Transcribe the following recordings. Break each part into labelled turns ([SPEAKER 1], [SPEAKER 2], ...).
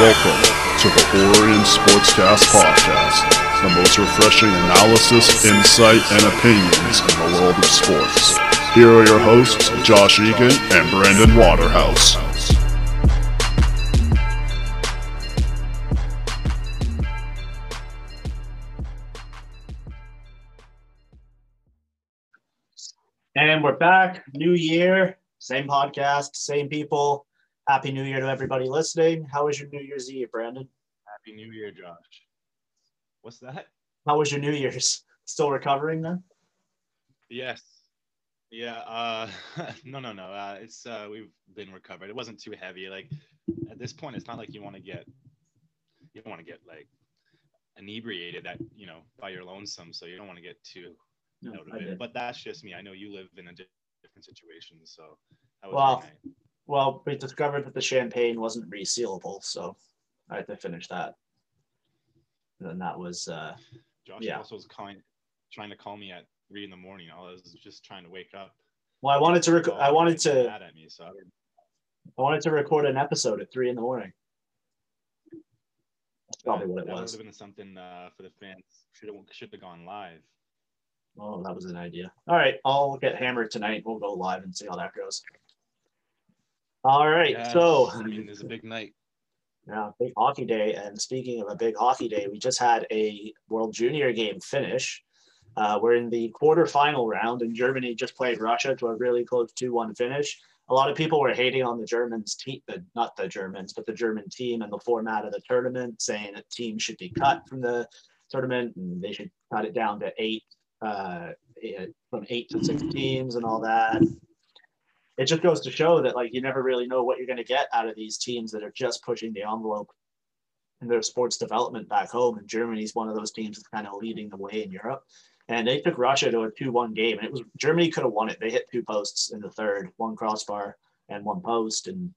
[SPEAKER 1] Welcome to the Orion Sportscast Podcast, the most refreshing analysis, insight, and opinions in the world of sports. Here are your hosts, Josh Egan and Brandon Waterhouse.
[SPEAKER 2] And we're back. New year, same podcast, same people. Happy New Year to everybody listening. How was your New Year's Eve, Brandon?
[SPEAKER 3] Happy New Year, Josh. What's that?
[SPEAKER 2] How was your New Year's? Still recovering then?
[SPEAKER 3] Yes. Yeah. Uh, no, no, no. Uh, it's uh, we've been recovered. It wasn't too heavy. Like at this point, it's not like you want to get you don't want to get like inebriated that you know by your lonesome. So you don't want to get too
[SPEAKER 2] No,
[SPEAKER 3] out of
[SPEAKER 2] I
[SPEAKER 3] it.
[SPEAKER 2] did.
[SPEAKER 3] But that's just me. I know you live in a different situation. So how was
[SPEAKER 2] Well? Well, we discovered that the champagne wasn't resealable, so I had to finish that. And then that was uh
[SPEAKER 3] Josh
[SPEAKER 2] yeah.
[SPEAKER 3] also was calling, trying to call me at three in the morning. I was just trying to wake up.
[SPEAKER 2] well I wanted to rec- I wanted to
[SPEAKER 3] mad at me. So I
[SPEAKER 2] I wanted to record an episode at three in the morning. That's probably what it
[SPEAKER 3] that
[SPEAKER 2] was.
[SPEAKER 3] would have been something uh, for the fans. Should have should have gone live.
[SPEAKER 2] Oh, that was an idea. All right, I'll get hammered tonight. We'll go live and see how that goes. All right,
[SPEAKER 3] Yes,
[SPEAKER 2] so
[SPEAKER 3] I mean, it's a big night.
[SPEAKER 2] Yeah, big hockey day. And speaking of a big hockey day, we just had a World Junior game finish. Uh, we're in the quarterfinal round, and Germany just played Russia to a really close 2 1 finish. A lot of people were hating on the Germans, team, the, not the Germans, but the German team and the format of the tournament, saying that teams should be cut from the tournament and they should cut it down to eight, uh, eh, from eight to six teams and all that it just goes to show that like you never really know what you're going to get out of these teams that are just pushing the envelope in their sports development back home. And Germany's one of those teams that's kind of leading the way in Europe. And they took Russia to a 2-1 game. And it was Germany could have won it. They hit two posts in the third, one crossbar and one post. And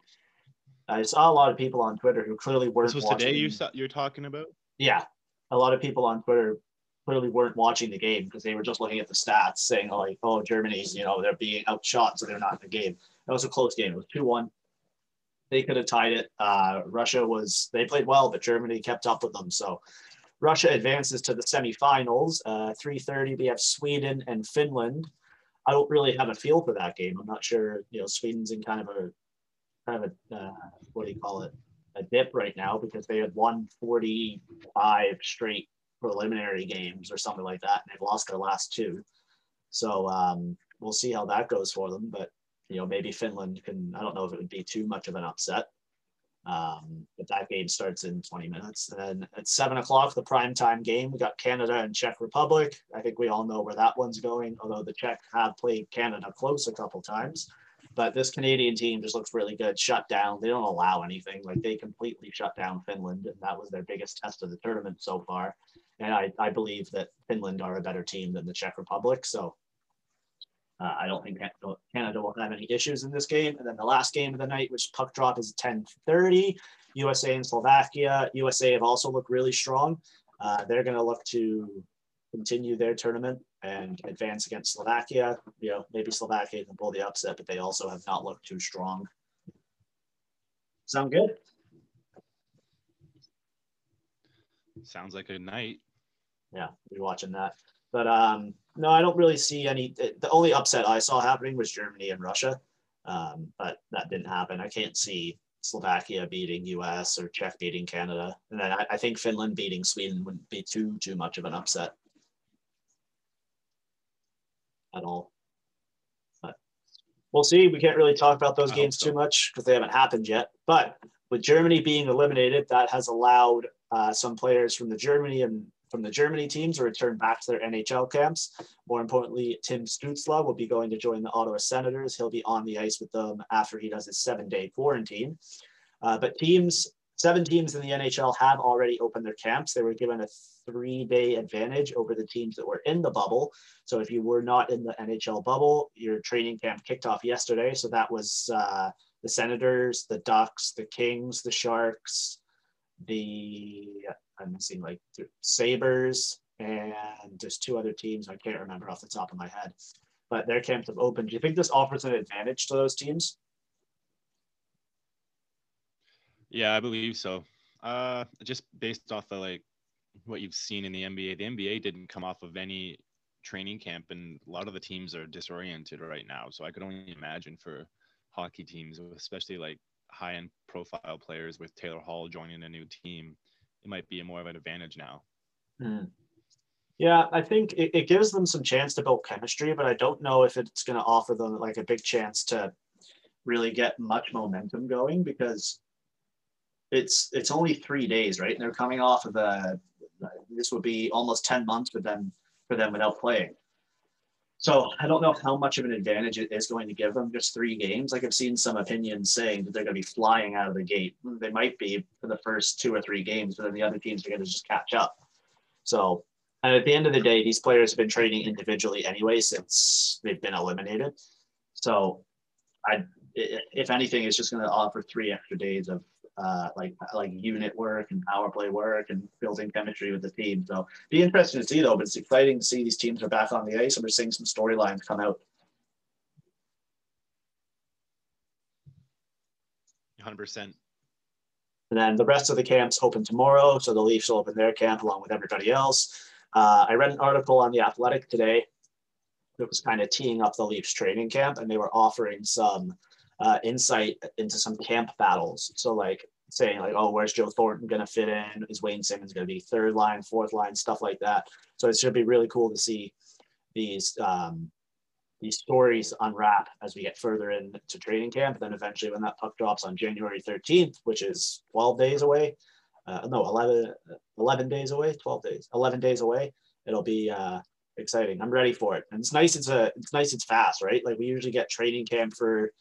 [SPEAKER 2] I saw a lot of people on Twitter who clearly weren't
[SPEAKER 3] This was
[SPEAKER 2] watching.
[SPEAKER 3] today you saw, you're talking about.
[SPEAKER 2] Yeah. A lot of people on Twitter clearly weren't watching the game because they were just looking at the stats saying like, oh, Germany's, you know, they're being outshot, so they're not in the game. That was a close game. It was 2 1. They could have tied it. Uh, Russia was, they played well, but Germany kept up with them. So Russia advances to the semifinals. Uh, 3.30, we have Sweden and Finland. I don't really have a feel for that game. I'm not sure, you know, Sweden's in kind of a, kind of a, uh, what do you call it? A dip right now because they had won 45 straight preliminary games or something like that, and they've lost their last two. So um, we'll see how that goes for them. But you know, maybe Finland can. I don't know if it would be too much of an upset. Um, but that game starts in 20 minutes. And then at seven o'clock, the prime time game, we got Canada and Czech Republic. I think we all know where that one's going, although the Czech have played Canada close a couple times. But this Canadian team just looks really good. Shut down. They don't allow anything. Like they completely shut down Finland, and that was their biggest test of the tournament so far. And I, I believe that Finland are a better team than the Czech Republic. So uh, I don't think Canada will have any issues in this game. And then the last game of the night, which puck drop is 10:30, USA and Slovakia. USA have also looked really strong. Uh, they're going to look to continue their tournament and advance against Slovakia. You know, maybe Slovakia can pull the upset, but they also have not looked too strong. Sound good?
[SPEAKER 3] Sounds like a night.
[SPEAKER 2] Yeah, be watching that. But um, no, I don't really see any. The only upset I saw happening was Germany and Russia, um, but that didn't happen. I can't see Slovakia beating U.S. or Czech beating Canada, and then I, I think Finland beating Sweden wouldn't be too too much of an upset at all. But we'll see. We can't really talk about those
[SPEAKER 3] I
[SPEAKER 2] games
[SPEAKER 3] so.
[SPEAKER 2] too much because they haven't happened yet. But with Germany being eliminated, that has allowed uh, some players from the Germany and from the Germany teams to return back to their NHL camps. More importantly, Tim Stützle will be going to join the Ottawa Senators. He'll be on the ice with them after he does his seven-day quarantine. Uh, but teams, seven teams in the NHL have already opened their camps. They were given a three-day advantage over the teams that were in the bubble. So if you were not in the NHL bubble, your training camp kicked off yesterday. So that was uh, the Senators, the Ducks, the Kings, the Sharks, the I'm missing like Sabres, and there's two other teams I can't remember off the top of my head. But their camps have opened. Do you think this offers an advantage to those teams?
[SPEAKER 3] Yeah, I believe so. Uh, just based off of like what you've seen in the NBA, the NBA didn't come off of any training camp, and a lot of the teams are disoriented right now. So I could only imagine for hockey teams, especially like high-end profile players with Taylor Hall joining a new team, it might be more of an advantage now.
[SPEAKER 2] Hmm. Yeah, I think it, it gives them some chance to build chemistry, but I don't know if it's going to offer them like a big chance to really get much momentum going because it's it's only three days, right? And they're coming off of a this would be almost ten months for them for them without playing. So I don't know how much of an advantage it is going to give them just three games. Like I've seen some opinions saying that they're going to be flying out of the gate. They might be for the first two or three games, but then the other teams are going to just catch up. So and at the end of the day, these players have been training individually anyway since they've been eliminated. So I if anything, it's just going to offer three extra days of uh, like like unit work and power play work and building chemistry with the team. So be interesting to see though, but it's exciting to see these teams are back on the ice and we're seeing some storylines come out.
[SPEAKER 3] 100%. And
[SPEAKER 2] then the rest of the camps open tomorrow. So the Leafs will open their camp along with everybody else. Uh, I read an article on The Athletic today that was kind of teeing up the Leafs training camp, and they were offering some uh, insight into some camp battles. So like saying like, oh, where's Joe Thornton going to fit in? Is Wayne Simmonds going to be third line, fourth line, stuff like that. So it should be really cool to see these um, these stories unwrap as we get further into training camp. Then eventually when that puck drops on January 13th, which is 12 days away, uh, no, 11, 11 days away, 12 days, 11 days away, it'll be uh, exciting. I'm ready for it. And it's nice. It's a, it's nice. It's fast, right? Like we usually get training camp for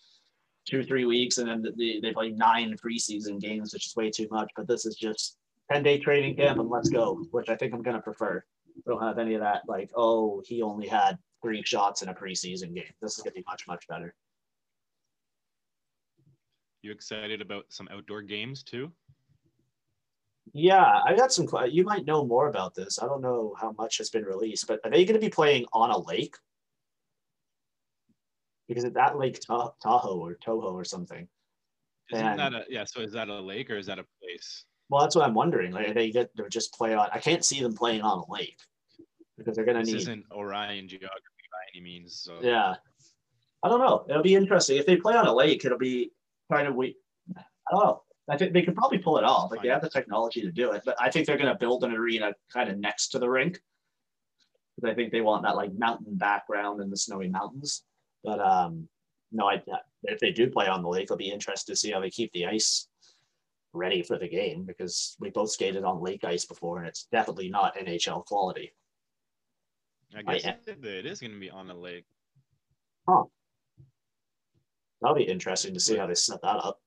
[SPEAKER 2] two, three weeks, and then they, they play nine preseason games, which is way too much. But this is just 10 day training camp and let's go, which I think I'm going to prefer. We don't have any of that, like, oh, he only had three shots in a preseason game. This is going to be much, much better.
[SPEAKER 3] You excited about some outdoor games too?
[SPEAKER 2] Yeah, I got some. You might know more about this. I don't know how much has been released, but are they going to be playing on a lake? Because it's at Lake Tahoe or Toho or something.
[SPEAKER 3] Isn't and, that a yeah? So is that a lake or is that a place?
[SPEAKER 2] Well, that's what I'm wondering. Like they get they're just play on. I can't see them playing on a lake because they're gonna
[SPEAKER 3] this
[SPEAKER 2] need.
[SPEAKER 3] isn't Orion geography by any means. So
[SPEAKER 2] yeah, I don't know. It'll be interesting if they play on a lake. It'll be kind of we. I don't know. I think they could probably pull it off. Like they have the technology to do it, but I think they're going to build an arena kind of next to the rink because I think they want that like mountain background in the snowy mountains. But um, no, I, if they do play on the lake, I'll be interested to see how they keep the ice ready for the game because we both skated on lake ice before, and it's definitely not NHL quality.
[SPEAKER 3] I guess I, it is going to be on the lake.
[SPEAKER 2] Huh. That'll be interesting to see how they set that up.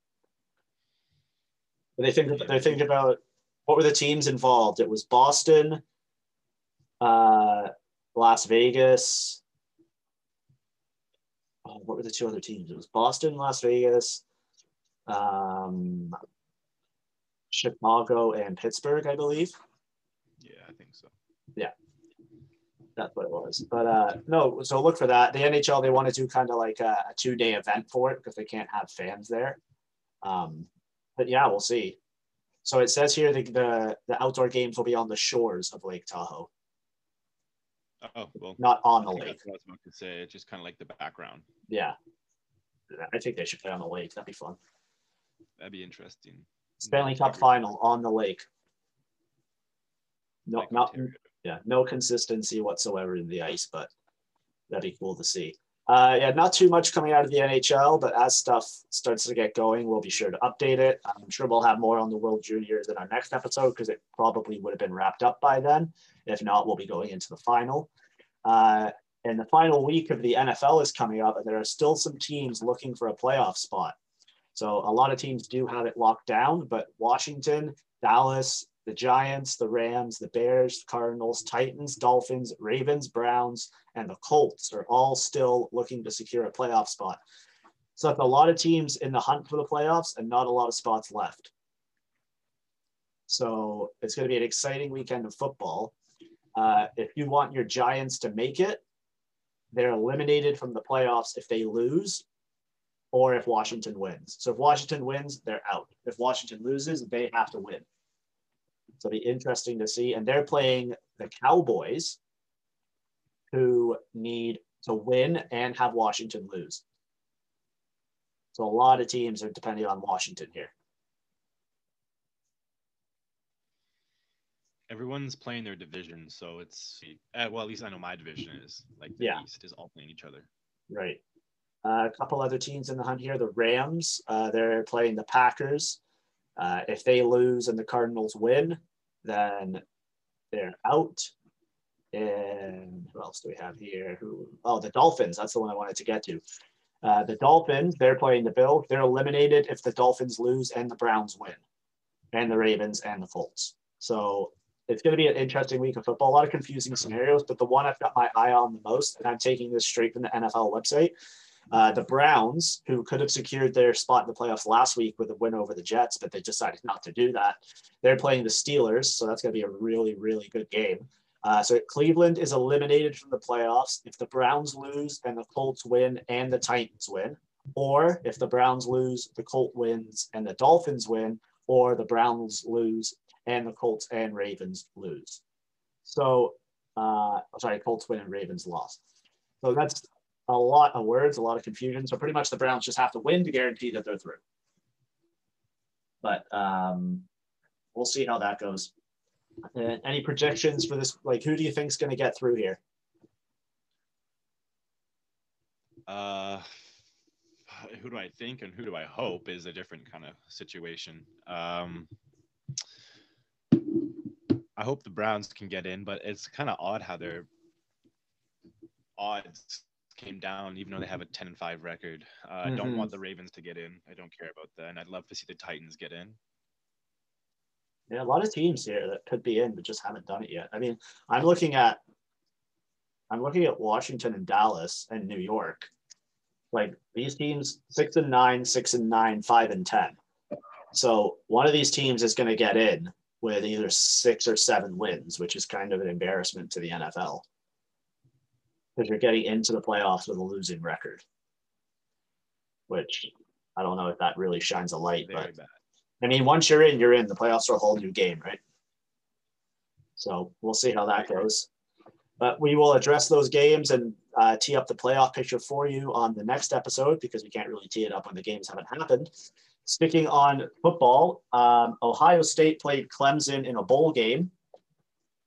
[SPEAKER 2] But they think they think about what were the teams involved. It was Boston, uh, Las Vegas, oh, what were the two other teams? It was Boston, Las Vegas, um, Chicago, and Pittsburgh, I believe.
[SPEAKER 3] Yeah, I think so.
[SPEAKER 2] Yeah, that's what it was. But uh, no, so look for that. The NHL they want to do kind of like a, a two day event for it because they can't have fans there. Um, but yeah, we'll see. So it says here the, the the outdoor games will be on the shores of Lake Tahoe.
[SPEAKER 3] Oh, well,
[SPEAKER 2] not on the lake.
[SPEAKER 3] That's what I was about to say. It's just kind of like the background.
[SPEAKER 2] Yeah. I think they should play on the lake. That'd be fun.
[SPEAKER 3] That'd be interesting.
[SPEAKER 2] Stanley Cup final on the lake. No, like not yeah, no consistency whatsoever in the ice, but that'd be cool to see. Uh, yeah, not too much coming out of the NHL, but as stuff starts to get going, we'll be sure to update it. I'm sure we'll have more on the World Juniors in our next episode because it probably would have been wrapped up by then. If not, we'll be going into the final. Uh, and the final week of the NFL is coming up, and there are still some teams looking for a playoff spot. So a lot of teams do have it locked down, but Washington, Dallas, the Giants, the Rams, the Bears, the Cardinals, Titans, Dolphins, Ravens, Browns, and the Colts are all still looking to secure a playoff spot. So that's a lot of teams in the hunt for the playoffs and not a lot of spots left. So it's going to be an exciting weekend of football. Uh, if you want your Giants to make it, they're eliminated from the playoffs if they lose or if Washington wins. So if Washington wins, they're out. If Washington loses, they have to win. So it'll be interesting to see. And they're playing the Cowboys, who need to win and have Washington lose. So a lot of teams are depending on Washington here.
[SPEAKER 3] Everyone's playing their division, so it's uh, well. At least I know my division is like the
[SPEAKER 2] Yeah.
[SPEAKER 3] East is all playing each other.
[SPEAKER 2] Right. Uh, a couple other teams in the hunt here. The Rams, uh, they're playing the Packers. Uh, if they lose and the Cardinals win, then they're out. And who else do we have here? Who? Oh, the Dolphins. That's the one I wanted to get to. Uh, the Dolphins, they're playing the Bills. They're eliminated if the Dolphins lose and the Browns win, and the Ravens and the Colts. So it's going to be an interesting week of football. A lot of confusing scenarios, but the one I've got my eye on the most, and I'm taking this straight from the NFL website, uh, the Browns, who could have secured their spot in the playoffs last week with a win over the Jets, but they decided not to do that. They're playing the Steelers, so that's going to be a really, really good game. Uh, so Cleveland is eliminated from the playoffs if the Browns lose and the Colts win and the Titans win, or if the Browns lose, the Colt wins and the Dolphins win, or the Browns lose and the Colts and Ravens lose. So, uh, sorry, Colts win and Ravens lost. So that's a lot of words, a lot of confusion. So pretty much the Browns just have to win to guarantee that they're through. But um, we'll see how that goes. Uh, any projections for this? Like, who do you think is going to get through here?
[SPEAKER 3] Uh, who do I think and who do I hope is a different kind of situation. Um, I hope the Browns can get in, but it's kind of odd how their odds came down, even though they have a 10 and 5 record. Uh, I don't want the Ravens to get in. I don't care about that. And I'd love to see the Titans get in.
[SPEAKER 2] Yeah, a lot of teams here that could be in, but just haven't done it yet. I mean, I'm looking at, I'm looking at Washington and Dallas and New York. Like these teams, six and nine, six and nine, five and ten. So one of these teams is going to get in with either six or seven wins, which is kind of an embarrassment to the NFL because you're getting into the playoffs with a losing record. Which I don't know if that really shines a light, but
[SPEAKER 3] bad.
[SPEAKER 2] I mean, once you're in, you're in. The playoffs are a whole new game, right? So we'll see how that goes. But we will address those games and uh, tee up the playoff picture for you on the next episode because we can't really tee it up when the games haven't happened. Sticking on football, um, Ohio State played Clemson in a bowl game,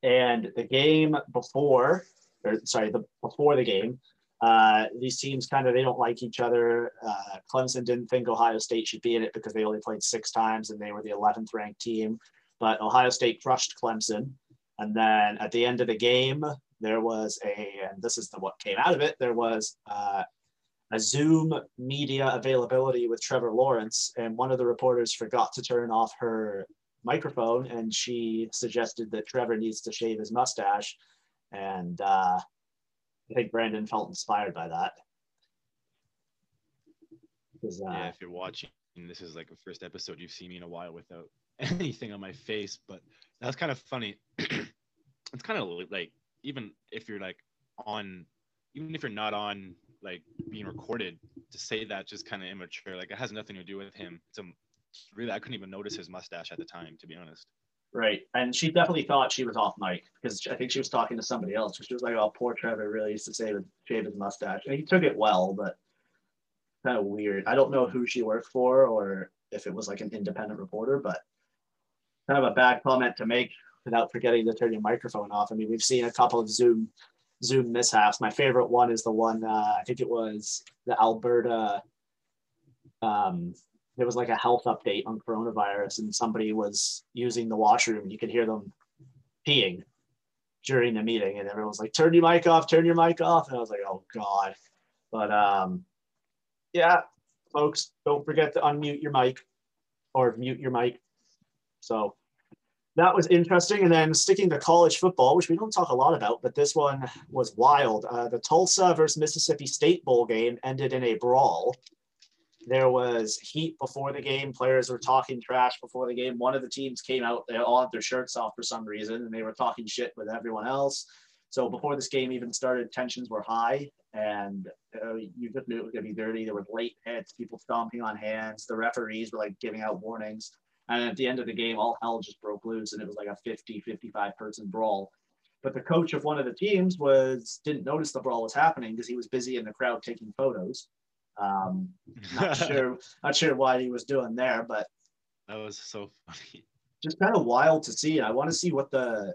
[SPEAKER 2] and the game before, or sorry, the before the game, uh, these teams kind of they don't like each other. Uh, Clemson didn't think Ohio State should be in it because they only played six times and they were the 11th ranked team. But Ohio State crushed Clemson, and then at the end of the game, there was a, and this is the what came out of it. There was uh, a Zoom media availability with Trevor Lawrence, and one of the reporters forgot to turn off her microphone, and she suggested that Trevor needs to shave his mustache, and uh, I think Brandon felt inspired by that. uh,
[SPEAKER 3] yeah, if you're watching, this is like the first episode you've seen me in a while without anything on my face, but that's kind of funny. it's kind of like even if you're like on, even if you're not on like being recorded, to say that just kind of immature. Like it has nothing to do with him. A really I couldn't even notice his mustache at the time, to be honest.
[SPEAKER 2] Right. And she definitely thought she was off mic because I think she was talking to somebody else. She was like, oh, poor Trevor really used to say to shave his mustache. And he took it well, but kind of weird. I don't know who she worked for or if it was like an independent reporter, but kind of a bad comment to make without forgetting to turn your microphone off. I mean, we've seen a couple of Zoom Zoom mishaps. My favorite one is the one, uh, I think it was the Alberta um, there was like a health update on coronavirus and somebody was using the washroom. You could hear them peeing during the meeting and everyone was like turn your mic off turn your mic off. And i was like oh god. But um yeah folks don't forget to unmute your mic or mute your mic. So that was interesting. And then sticking to college football which we don't talk a lot about but this one was wild. Uh, the tulsa versus mississippi state bowl game ended in a brawl there was heat before the game. Players were talking trash before the game. One of the teams came out, they all had their shirts off for some reason, and they were talking shit with everyone else. So before this game even started, tensions were high, and uh, you just knew it was going to be dirty. There were late hits, people stomping on hands. The referees were like giving out warnings. And at the end of the game, all hell just broke loose and it was like a 50, 55 person brawl. But the coach of one of the teams was didn't notice the brawl was happening because he was busy in the crowd taking photos. Um, not sure, not sure what he was doing there, but
[SPEAKER 3] that was so funny.
[SPEAKER 2] Just kind of wild to see. I want to see what the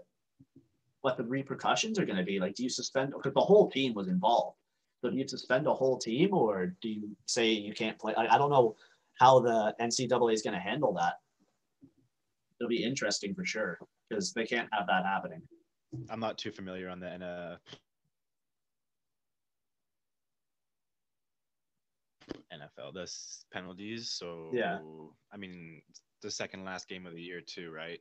[SPEAKER 2] what the repercussions are going to be. Like, do you suspend? Because the whole team was involved. So do you suspend a whole team, or do you say you can't play? I, I don't know how the NCAA is going to handle that. It'll be interesting for sure because they can't have that happening.
[SPEAKER 3] I'm not too familiar on the NFL. The penalties. So
[SPEAKER 2] yeah,
[SPEAKER 3] I mean, the second last game of the year too, right?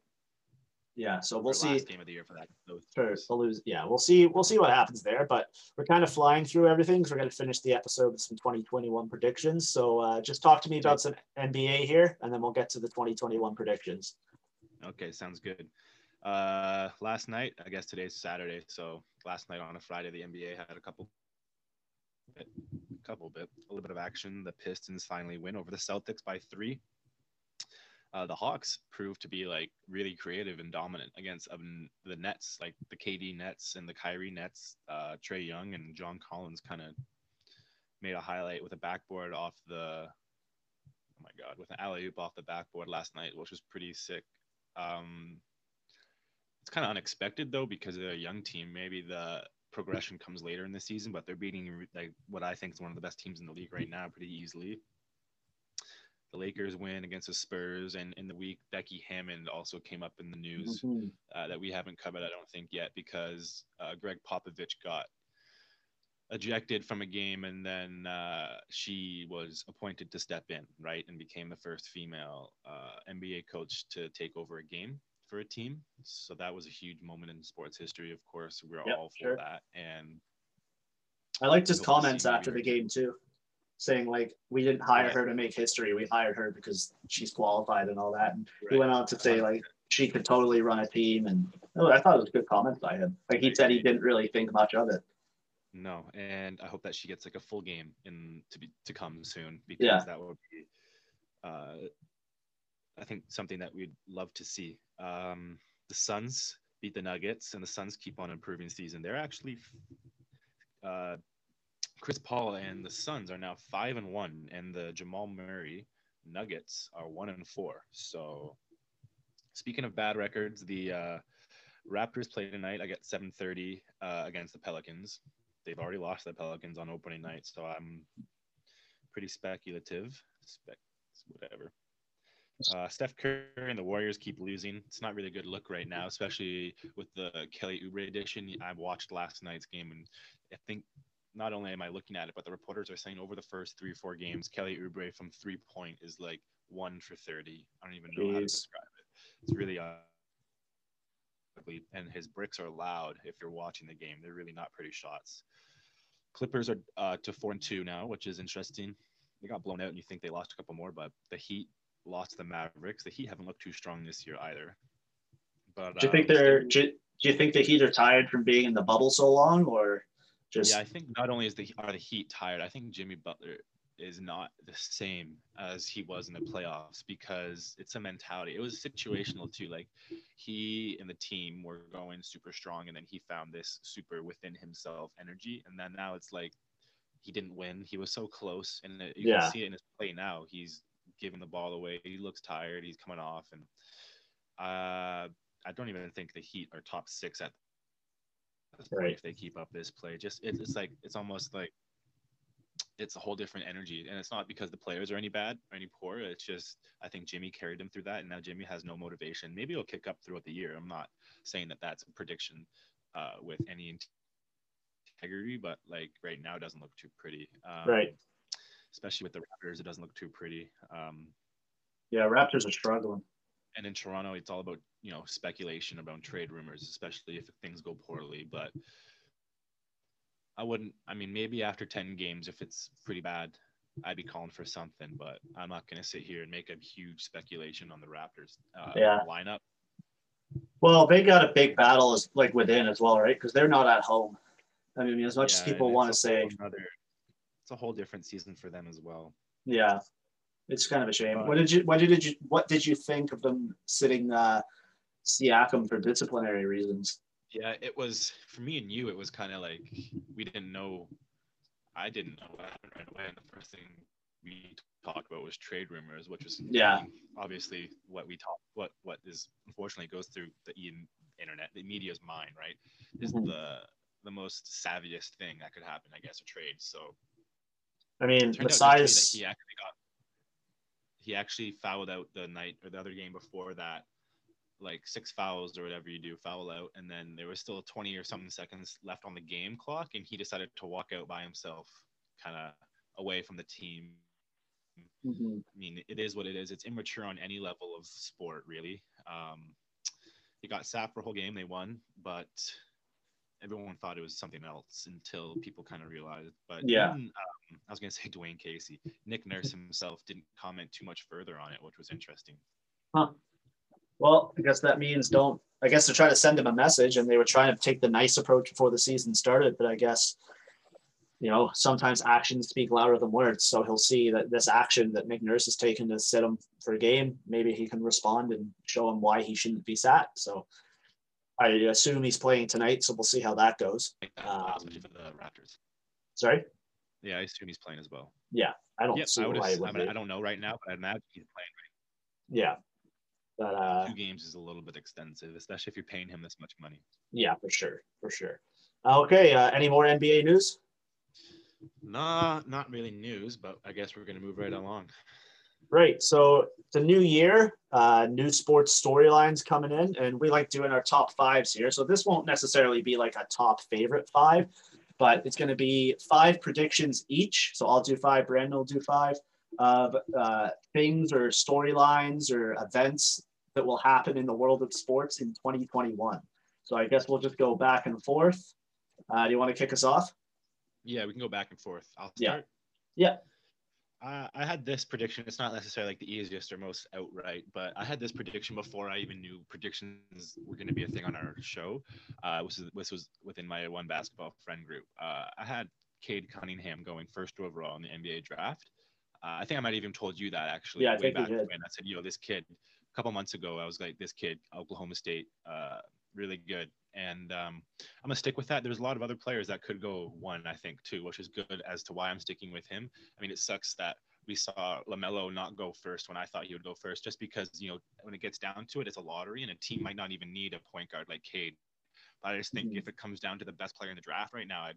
[SPEAKER 2] Yeah, so we'll see.
[SPEAKER 3] game of the year for that.
[SPEAKER 2] For lose, yeah, we'll see. We'll see what happens there. But we're kind of flying through everything because we're going to finish the episode with some 2021 predictions. So uh, just talk to me about some NBA here, and then we'll get to the 2021 predictions.
[SPEAKER 3] Okay, sounds good. Uh, last night, I guess today's Saturday, so last night on a Friday, the NBA had a couple, bit, a couple bit, a little bit of action. The Pistons finally win over the Celtics by three uh, the Hawks proved to be like really creative and dominant against um, the Nets, like the KD Nets and the Kyrie Nets. Uh, Trae Young and John Collins kind of made a highlight with a backboard off the oh my god with an alley oop off the backboard last night, which was pretty sick. Um, it's kind of unexpected though because they're a young team. Maybe the progression comes later in the season, but they're beating like what I think is one of the best teams in the league right now pretty easily the Lakers win against the Spurs, and in the week, Becky Hammon also came up in the news mm-hmm. uh, that we haven't covered, I don't think yet, because uh, Gregg Popovich got ejected from a game, and then uh, she was appointed to step in, right, and became the first female uh, NBA coach to take over a game for a team. So that was a huge moment in sports history. Of course, we're yep, all for sure. that, and
[SPEAKER 2] I liked his comments after the game too saying like we didn't hire right. her to make history we hired her because she's qualified and all that and right. he went on to say like she could totally run a team and oh, i thought it was good comment by him like he said he didn't really think much of it
[SPEAKER 3] no and i hope that she gets like a full game in to be to come soon because
[SPEAKER 2] yeah.
[SPEAKER 3] that would be uh i think something that we'd love to see um the suns beat the nuggets and the suns keep on improving season they're actually uh Chris Paul and the Suns are now five and one, and the Jamal Murray Nuggets are one and four. So, speaking of bad records, the uh, Raptors play tonight. I get seven thirty uh, against the Pelicans. They've already lost the Pelicans on opening night, so I'm pretty speculative. Spec, whatever. Uh, Steph Curry and the Warriors keep losing. It's not really a good look right now, especially with the Kelly Oubre edition. I watched last night's game, and I think not only am I looking at it, but the reporters are saying over the first three, or four games, Kelly Oubre from three point is like one for 30. I don't even know how to describe it. It's really ugly. And his bricks are loud if you're watching the game. They're really not pretty shots. Clippers are uh, to four and two now, which is interesting. They got blown out, and you think they lost a couple more, but the Heat lost to the Mavericks. The Heat haven't looked too strong this year either.
[SPEAKER 2] But do you think um, they're? Do you, do you think the Heat are tired from being in the bubble so long, or?
[SPEAKER 3] Just yeah, I think not only is the are the Heat tired, I think Jimmy Butler is not the same as he was in the playoffs because it's a mentality. It was situational too. Like he and the team were going super strong, and then he found this super within himself energy, and then now it's like he didn't win. He was so close, and you yeah. can see it in his play now. He's giving the ball away. He looks tired. He's coming off, and uh, I don't even think the Heat are top six at this right. if they keep up this play. Just it, it's like it's almost like it's a whole different energy, and it's not because the players are any bad or any poor. It's just I think Jimmy carried them through that, and now Jimmy has no motivation. Maybe he'll kick up throughout the year. I'm not saying that that's a prediction uh, with any integrity, but like right now, it doesn't look too pretty.
[SPEAKER 2] Um, right.
[SPEAKER 3] Especially with the Raptors, it doesn't look too pretty. Um,
[SPEAKER 2] yeah, Raptors are struggling
[SPEAKER 3] and in Toronto, it's all about you know speculation about trade rumors, especially if things go poorly. But I wouldn't. I mean, maybe after ten games, if it's pretty bad, I'd be calling for something. But I'm not going to sit here and make a huge speculation on the Raptors uh,
[SPEAKER 2] yeah.
[SPEAKER 3] lineup.
[SPEAKER 2] Well, they got a big battle as like within as well, right? Because they're not at home. I mean, as much yeah, as people want to say,
[SPEAKER 3] another, it's a whole different season for them as well.
[SPEAKER 2] Yeah, It's kind of a shame. What did you what did you what did you think of them sitting uh Siakam for disciplinary reasons?
[SPEAKER 3] Yeah, it was for me and you. It was kind of like we didn't know. I didn't know right away. And the first thing we talked about was trade rumors, which was
[SPEAKER 2] yeah,
[SPEAKER 3] obviously what we talk, what what is unfortunately goes through the internet, the media's mind, right? Is mm-hmm. the the most savviest thing that could happen, I guess, a trade. So,
[SPEAKER 2] I mean, besides
[SPEAKER 3] he actually got, he actually fouled out the night or the other game before that like six fouls or whatever you do, foul out, and then there was still 20 or something seconds left on the game clock, and he decided to walk out by himself, kind of away from the team. Mm-hmm. I mean, it is what it is. It's immature on any level of sport, really. Um, he got sacked for a whole game. They won, but everyone thought it was something else until people kind of realized. But
[SPEAKER 2] yeah,
[SPEAKER 3] even, um, I was going to say Dwane Casey. Nick Nurse himself didn't comment too much further on it, which was interesting.
[SPEAKER 2] Huh. Well, I guess that means don't. I guess they're trying to send him a message, and they were trying to take the nice approach before the season started. But I guess, you know, sometimes actions speak louder than words. So he'll see that this action that Nick Nurse has taken to sit him for a game, maybe he can respond and show him why he shouldn't be sat. So I assume he's playing tonight. So we'll see how that goes.
[SPEAKER 3] Um, the Raptors.
[SPEAKER 2] Sorry.
[SPEAKER 3] Yeah, I assume he's playing as well.
[SPEAKER 2] Yeah, I don't.
[SPEAKER 3] Yep, I, would I, mean, I don't know right now, but I imagine he's playing.
[SPEAKER 2] Right. Yeah, but uh,
[SPEAKER 3] two games is a little bit extensive, especially if you're paying him this much money.
[SPEAKER 2] Yeah, for sure, for sure. Okay, uh, any more NBA news?
[SPEAKER 3] Nah, not really news, but I guess we're gonna move right along.
[SPEAKER 2] Right. So it's a new year, uh, new sports storylines coming in, and we like doing our top fives here. So this won't necessarily be like a top favorite five, but it's going to be five predictions each. So I'll do five, Brandon will do five of uh, things or storylines or events that will happen in the world of sports in 2021. So I guess we'll just go back and forth. Uh, do you want to kick us off?
[SPEAKER 3] Yeah, we can go back and forth. I'll start.
[SPEAKER 2] Yeah. yeah.
[SPEAKER 3] I had this prediction. It's not necessarily like the easiest or most outright, but I had this prediction before I even knew predictions were going to be a thing on our show. Uh, this, was, this was within my one basketball friend group. Uh, I had Cade Cunningham going first overall in the NBA draft. Uh, I think I might have even told you that actually.
[SPEAKER 2] Yeah, I way back when
[SPEAKER 3] I said, you know, this kid A couple months ago, I was like, this kid, Oklahoma State, uh, really good. And um, I'm gonna stick with that. There's a lot of other players that could go one, I think, too, which is good as to why I'm sticking with him. I mean, it sucks that we saw Lamelo not go first when I thought he would go first, just because you know when it gets down to it, it's a lottery, and a team might not even need a point guard like Cade. But I just think mm-hmm. if it comes down to the best player in the draft right now, I,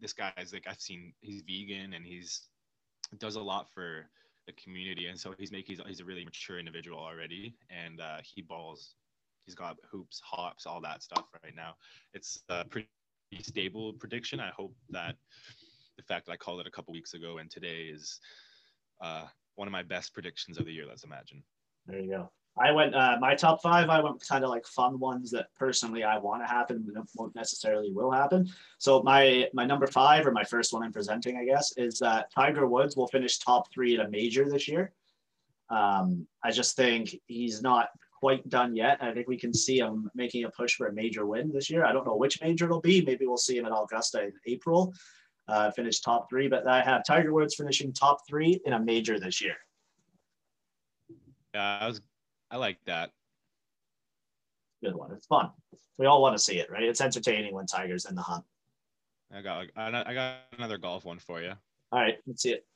[SPEAKER 3] this is like I've seen he's vegan and he's does a lot for the community, and so he's making he's, he's a really mature individual already, and uh, he balls. He's got hoops, hops, all that stuff right now. It's a pretty stable prediction. I hope that the fact that I called it a couple weeks ago and today is uh, one of my best predictions of the year. Let's imagine.
[SPEAKER 2] There you go. I went uh, my top five. I went kind of like fun ones that personally I want to happen, but won't necessarily will happen. So my my number five or my first one I'm presenting, I guess, is that Tiger Woods will finish top three at a major this year. Um, I just think he's not quite done yet. I think we can see him making a push for a major win this year. I don't know which major it'll be. Maybe we'll see him at Augusta in April, uh, finish top three. But I have Tiger Woods finishing top three in a major this year.
[SPEAKER 3] Yeah, I was I like that.
[SPEAKER 2] Good one. It's fun. We all want to see it, right? It's entertaining when Tiger's in the hunt.
[SPEAKER 3] I got I got another golf one for you.
[SPEAKER 2] All right, let's see it.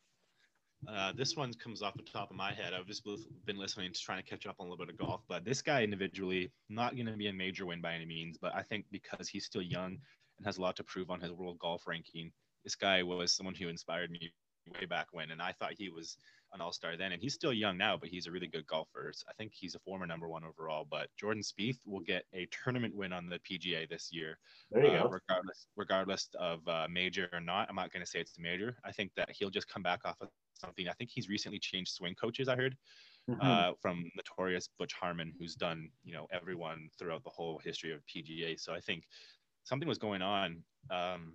[SPEAKER 3] Uh, this one comes off the top of my head. I've just been listening to trying to catch up on a little bit of golf, but this guy individually, not going to be a major win by any means, but I think because he's still young and has a lot to prove on his world golf ranking, this guy was someone who inspired me way back when, and I thought he was an all star then, and he's still young now, but he's a really good golfer. I think he's a former number one overall. But Jordan Spieth will get a tournament win on the PGA this year,
[SPEAKER 2] there you uh, go.
[SPEAKER 3] regardless regardless of uh, major or not. I'm not going to say it's a major. I think that he'll just come back off of something. I think he's recently changed swing coaches. I heard. Mm-hmm. Uh, from notorious Butch Harmon, who's done you know everyone throughout the whole history of PGA. So I think something was going on, um,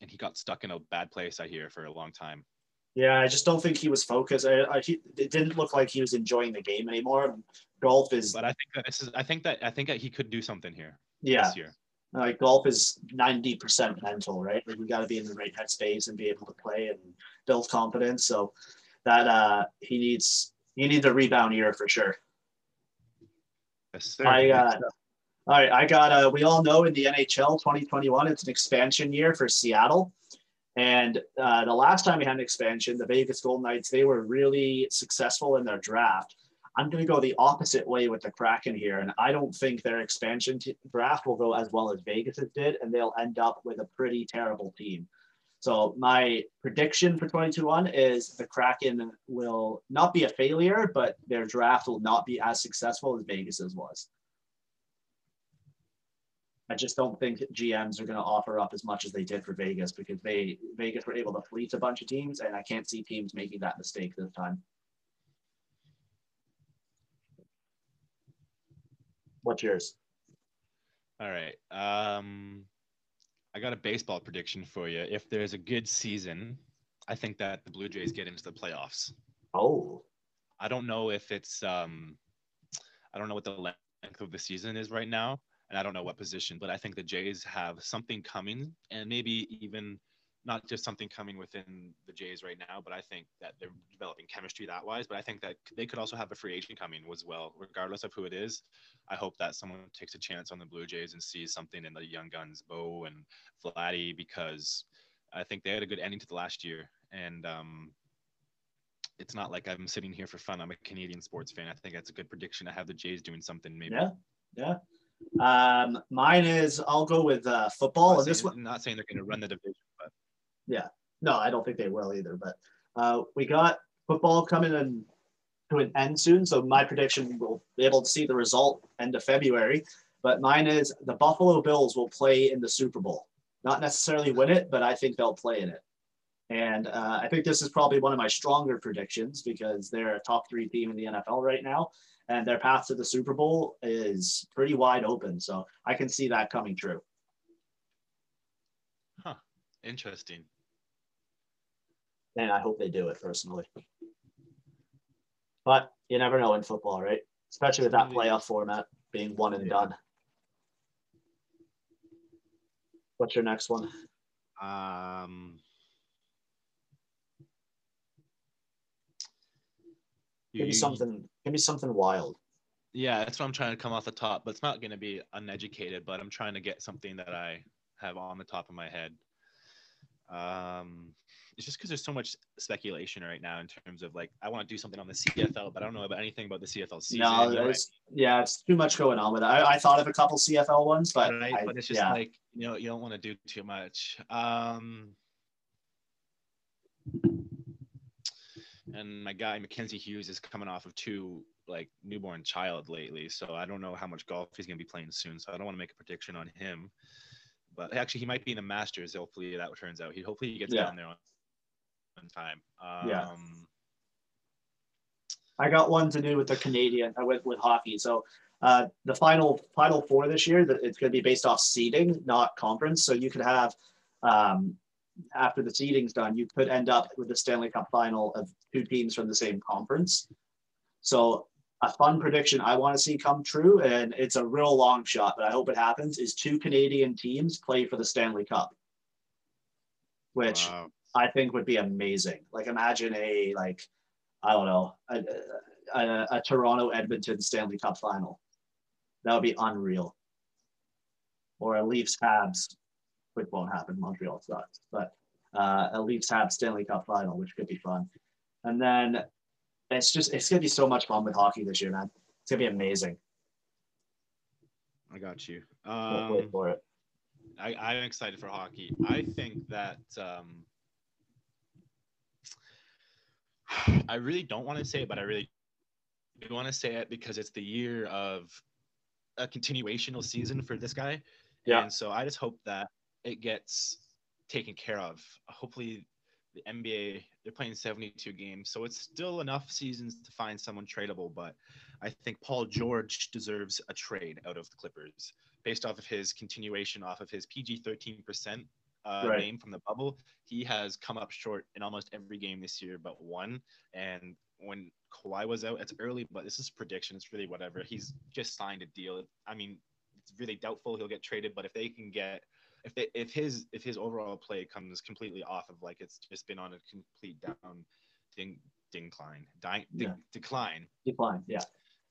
[SPEAKER 3] and he got stuck in a bad place. I hear for a long time.
[SPEAKER 2] Yeah, I just don't think he was focused. I, I, he, it didn't look like he was enjoying the game anymore. Golf is.
[SPEAKER 3] But I think that this is. I think that I think that he could do something here.
[SPEAKER 2] Yeah.
[SPEAKER 3] This year.
[SPEAKER 2] Like golf is ninety percent mental, right? Like we got to be in the right headspace and be able to play and build confidence. So, that uh, he needs he needs a rebound year for sure.
[SPEAKER 3] Yes, sir.
[SPEAKER 2] I uh, all right, I got uh, we all know in the NHL 2021 it's an expansion year for Seattle. And uh, the last time we had an expansion, the Vegas Golden Knights, they were really successful in their draft. I'm going to go the opposite way with the Kraken here. And I don't think their expansion t- draft will go as well as Vegas did, and they'll end up with a pretty terrible team. So my prediction for 2021 is the Kraken will not be a failure, but their draft will not be as successful as Vegas's was. I just don't think GMs are going to offer up as much as they did for Vegas because they Vegas were able to fleece a bunch of teams, and I can't see teams making that mistake this time. What's yours?
[SPEAKER 3] All right. Um, I got a baseball prediction for you. If there's a good season, I think that the Blue Jays get into the playoffs.
[SPEAKER 2] Oh,
[SPEAKER 3] I don't know if it's um, I don't know what the length of the season is right now, and I don't know what position, but I think the Jays have something coming, and maybe even not just something coming within the Jays right now, but I think that they're developing chemistry that wise. But I think that they could also have a free agent coming as well, regardless of who it is. I hope that someone takes a chance on the Blue Jays and sees something in the young guns, Bo and Vladdy, because I think they had a good ending to the last year. And um, it's not like I'm sitting here for fun. I'm a Canadian sports fan. I think that's a good prediction. I have the Jays doing something maybe.
[SPEAKER 2] yeah, yeah. Um, mine is I'll go with uh, football, and this one.
[SPEAKER 3] not saying they're going to run the division, but yeah,
[SPEAKER 2] No, I don't think they will either. But uh, we got football coming in to an end soon, so my prediction we'll be able to see the result end of February. But mine is the Buffalo Bills will play in the Super Bowl. Not necessarily win it, but I think they'll play in it. And uh, I think this is probably one of my stronger predictions because they're a top three team in the NFL right now, and their path to the Super Bowl is pretty wide open. So I can see that coming true. Huh.
[SPEAKER 3] Interesting.
[SPEAKER 2] and I hope they do it personally. But you never know in football, right? Especially with that playoff format being one and
[SPEAKER 3] Yeah.
[SPEAKER 2] done. What's your next one?
[SPEAKER 3] Um,
[SPEAKER 2] Maybe
[SPEAKER 3] you-
[SPEAKER 2] something. Give me something wild.
[SPEAKER 3] Yeah, that's what I'm trying to come off the top, but it's not going to be uneducated. But I'm trying to get something that I have on the top of my head. Um, it's just because there's so much speculation right now in terms of like I want to do something on the CFL, but I don't know about anything about the CFL season.
[SPEAKER 2] no,
[SPEAKER 3] you know,
[SPEAKER 2] there's, yeah, it's too much going on with it. I, I thought of a couple CFL ones, but
[SPEAKER 3] right?
[SPEAKER 2] I-
[SPEAKER 3] but it's just
[SPEAKER 2] yeah,
[SPEAKER 3] like you know you don't want to do too much. Um, and my guy Mackenzie Hughes is coming off of two like newborn child lately, so I don't know how much golf he's gonna be playing soon. So I don't want to make a prediction on him. But actually, he might be in the Masters. Hopefully, that turns out. He hopefully he gets
[SPEAKER 2] Yeah.
[SPEAKER 3] down there on, on time. Um,
[SPEAKER 2] Yeah. I got one to do with the Canadian I went with hockey. So uh, the final final four this year, it's going to be based off seeding, not conference. So you could have um, after the seeding's done, you could end up with the Stanley Cup final of two teams from the same conference. So a fun prediction I want to see come true, and it's a real long shot, but I hope it happens. Is two Canadian teams play for the Stanley Cup, which
[SPEAKER 3] Wow.
[SPEAKER 2] I think would be amazing. Like imagine a like I don't know a, a, a Toronto Edmonton Stanley Cup final. That would be unreal. Or a Leafs Habs, which won't happen. Montreal sucks, but uh, a Leafs Habs Stanley Cup final, which could be fun. And then it's just it's gonna be so much fun with hockey this year, man. It's gonna be amazing.
[SPEAKER 3] I got you.
[SPEAKER 2] Can't wait
[SPEAKER 3] Um,
[SPEAKER 2] for it.
[SPEAKER 3] I, I'm excited for hockey. I think that um, I really don't want to say it, but I really do want to say it because it's the year of a continuational season for this guy.
[SPEAKER 2] Yeah.
[SPEAKER 3] And so I just hope that it gets taken care of. Hopefully, the NBA they're playing 72 games, so it's still enough seasons to find someone tradable. But I think Paul George deserves a trade out of the Clippers based off of his continuation off of his PG 13% uh,
[SPEAKER 2] Right.
[SPEAKER 3] name from the bubble. He has come up short in almost every game this year but one. And when Kawhi was out, it's early, but this is prediction. It's really whatever. He's just signed a deal. I mean, it's really doubtful he'll get traded, but if they can get if they if his if his overall play comes completely off of like it's just been on a complete down ding decline, di-
[SPEAKER 2] Yeah.
[SPEAKER 3] decline.
[SPEAKER 2] Decline. Yeah.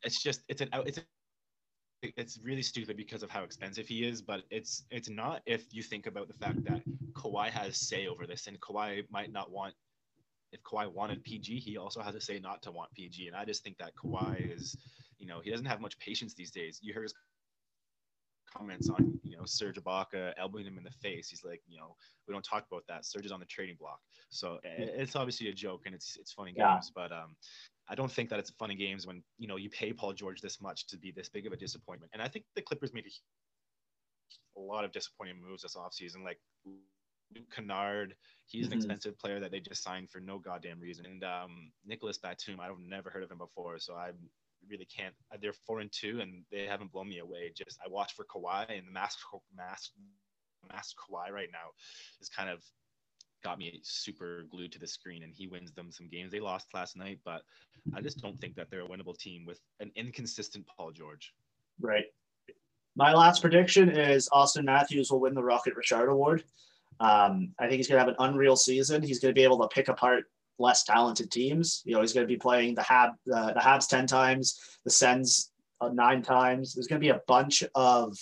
[SPEAKER 3] It's just it's an it's a, it's really stupid because of how expensive he is, but it's it's not if you think about the fact that Kawhi has say over this, and Kawhi might not want. If Kawhi wanted PG, he also has a say not to want PG, and I just think that Kawhi is, you know, he doesn't have much patience these days. You heard his comments on, you know, Serge Ibaka elbowing him in the face. He's like, you know, we don't talk about that. Serge is on the trading block, so it's obviously a joke and it's it's funny
[SPEAKER 2] Yeah.
[SPEAKER 3] games, but um, I don't think that it's funny games when you know you pay Paul George this much to be this big of a disappointment. And I think the Clippers made a, a lot of disappointing moves this offseason, like Luke Kennard. He's an
[SPEAKER 2] Mhm.
[SPEAKER 3] expensive player that they just signed for no goddamn reason. And um, Nicolas Batum, I've never heard of him before, so I really can't. They're four and two, and they haven't blown me away. Just I watch for Kawhi, and the mask mask mask Kawhi right now is kind of got me super glued to the screen and he wins them some games. They lost last night, but I just don't think that they're a winnable team with an inconsistent Paul George.
[SPEAKER 2] Right. My last prediction is Auston Matthews will win the Rocket Richard Award. Um, I think he's going to have an unreal season. He's going to be able to pick apart less talented teams. You know, he's going to be playing the Hab, uh, the Habs ten times, the Sens uh, nine times. There's going to be a bunch of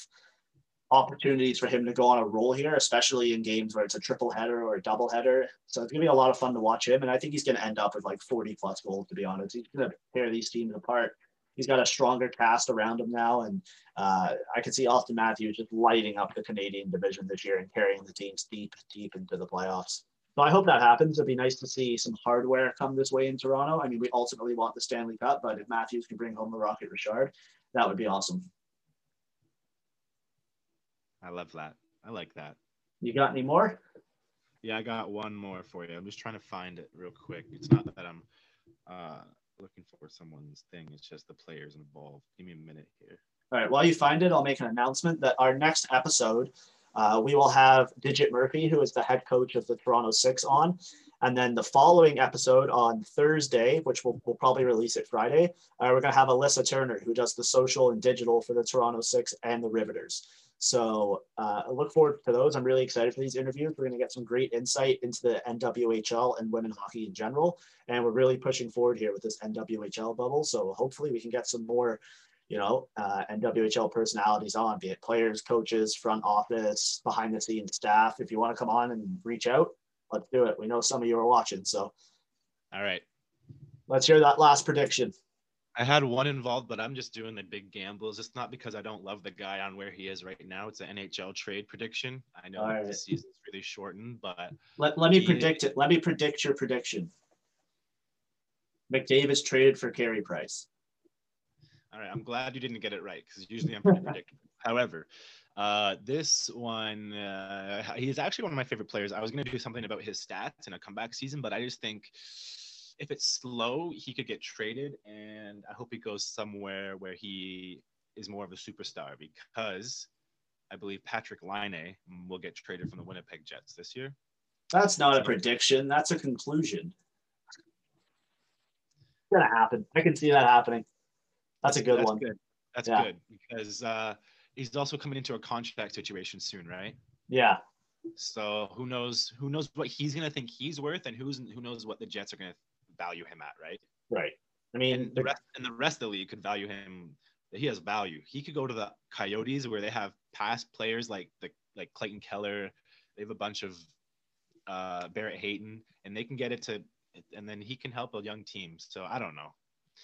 [SPEAKER 2] opportunities for him to go on a roll here, especially in games where it's a triple header or a double header. So it's going to be a lot of fun to watch him, and I think he's going to end up with like 40 plus goals. To be honest, he's going to tear these teams apart. He's got a stronger cast around him now, and uh, I can see Auston Matthews just lighting up the Canadian division this year and carrying the teams deep, deep into the playoffs. So I hope that happens. It'd be nice to see some hardware come this way in Toronto. I mean, we ultimately want the Stanley Cup, but if Matthews can bring home the Rocket Richard, that would be awesome.
[SPEAKER 3] I love that. I like that.
[SPEAKER 2] You got any more?
[SPEAKER 3] Yeah, I got one more for you. I'm just trying to find it real quick. It's not that I'm uh, looking for someone's thing. It's just the players involved. Give me a minute here.
[SPEAKER 2] All right. While you find it, I'll make an announcement that our next episode, uh, we will have Digit Murphy, who is the head coach of the Toronto Six, on. And then the following episode on Thursday, which we'll, we'll probably release it Friday, uh, we're going to have Alyssa Turner, who does the social and digital for the Toronto Six and the Riveters. So uh, I look forward to those. I'm really excited for these interviews. We're going to get some great insight into the NWHL and women hockey in general. And we're really pushing forward here with this NWHL bubble. So hopefully we can get some more you know, uh, NWHL personalities on, be it players, coaches, front office, behind the scenes staff. If you want to come on and reach out, let's do it. We know some of you are watching, so
[SPEAKER 3] All right.
[SPEAKER 2] let's hear that last prediction.
[SPEAKER 3] I had one involved, but I'm just doing the big gambles. It's not because I don't love the guy on where he is right now. It's an NHL trade prediction. I know
[SPEAKER 2] right.
[SPEAKER 3] the season's really shortened, but
[SPEAKER 2] Let, let me predict it. Let me predict your prediction. McDavid's traded for Carey Price.
[SPEAKER 3] All right, I'm glad you didn't get it right because usually I'm pretty predictable. However, uh, this one, uh, he's actually one of my favorite players. I was going to do something about his stats in a comeback season, but I just think if it's slow, he could get traded, and I hope he goes somewhere where he is more of a superstar because I believe Patrik Laine will get traded from the Winnipeg Jets this year.
[SPEAKER 2] That's not a prediction. That's a conclusion. It's gonna happen. I can see that happening. That's a good
[SPEAKER 3] That's
[SPEAKER 2] one.
[SPEAKER 3] Good. That's
[SPEAKER 2] Yeah.
[SPEAKER 3] good because uh, he's also coming into a contract situation soon, right?
[SPEAKER 2] Yeah.
[SPEAKER 3] So who knows? Who knows what he's gonna think he's worth, and who's who knows what the Jets are gonna value him at, right?
[SPEAKER 2] Right. I mean,
[SPEAKER 3] And the rest and the rest of the league could value him. He has value. He could go to the Coyotes where they have past players like the like Clayton Keller. They have a bunch of uh, Barrett Hayton, and they can get it to, and then he can help a young team. So I don't know.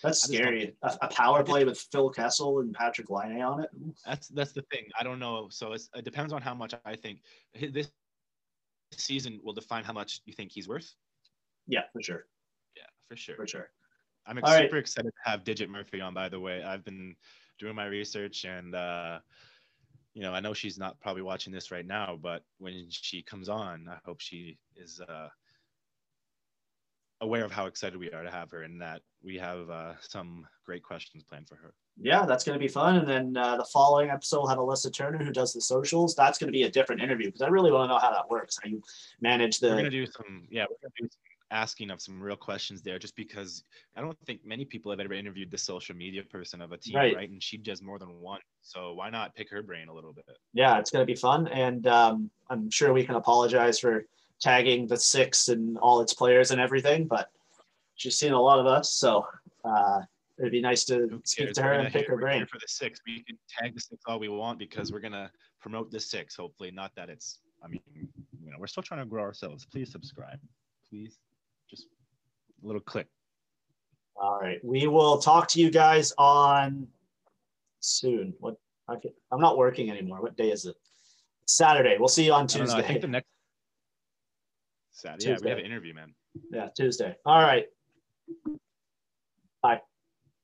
[SPEAKER 2] That's scary. A, a power play with Phil Kessel and Patrik Laine on it.
[SPEAKER 3] That's that's the thing. I don't know. So it's, it depends on how much I think this season will define how much you think he's worth.
[SPEAKER 2] Yeah, for sure.
[SPEAKER 3] Yeah, for sure.
[SPEAKER 2] For sure.
[SPEAKER 3] I'm
[SPEAKER 2] right.
[SPEAKER 3] super excited to have Digit Murphy on. By the way, I've been doing my research, and uh, you know, I know she's not probably watching this right now, but when she comes on, I hope she is uh, aware of how excited we are to have her, and that we have uh, some great questions planned for her.
[SPEAKER 2] Yeah, that's going to be fun. And then uh, the following episode we'll have Alyssa Turner, who does the socials. That's going to be a different interview because I really want to know how that works. How you manage the.
[SPEAKER 3] We're gonna do some, yeah, we're gonna do some asking of some real questions there, just because I don't think many people have ever interviewed the social media person of a team,
[SPEAKER 2] Right.
[SPEAKER 3] right? And she does more than one, so why not pick her brain a little bit?
[SPEAKER 2] Yeah, it's going to be fun. And um, I'm sure we can apologize for tagging the six and all its players and everything, but she's seen a lot of us, so uh, it'd be nice to speak to her and pick her brain.
[SPEAKER 3] for the six. We can tag the six all we want because we're gonna promote the six. Hopefully, not that it's. I mean, you know, we're still trying to grow ourselves. Please subscribe. Please, just a little click.
[SPEAKER 2] All right, we will talk to you guys on soon. What? I I'm not working anymore. What day is it? Saturday. We'll see you on
[SPEAKER 3] I know,
[SPEAKER 2] Tuesday.
[SPEAKER 3] I think the next. Saturday. Yeah, we have an interview, man.
[SPEAKER 2] yeah, Tuesday. All right. Bye.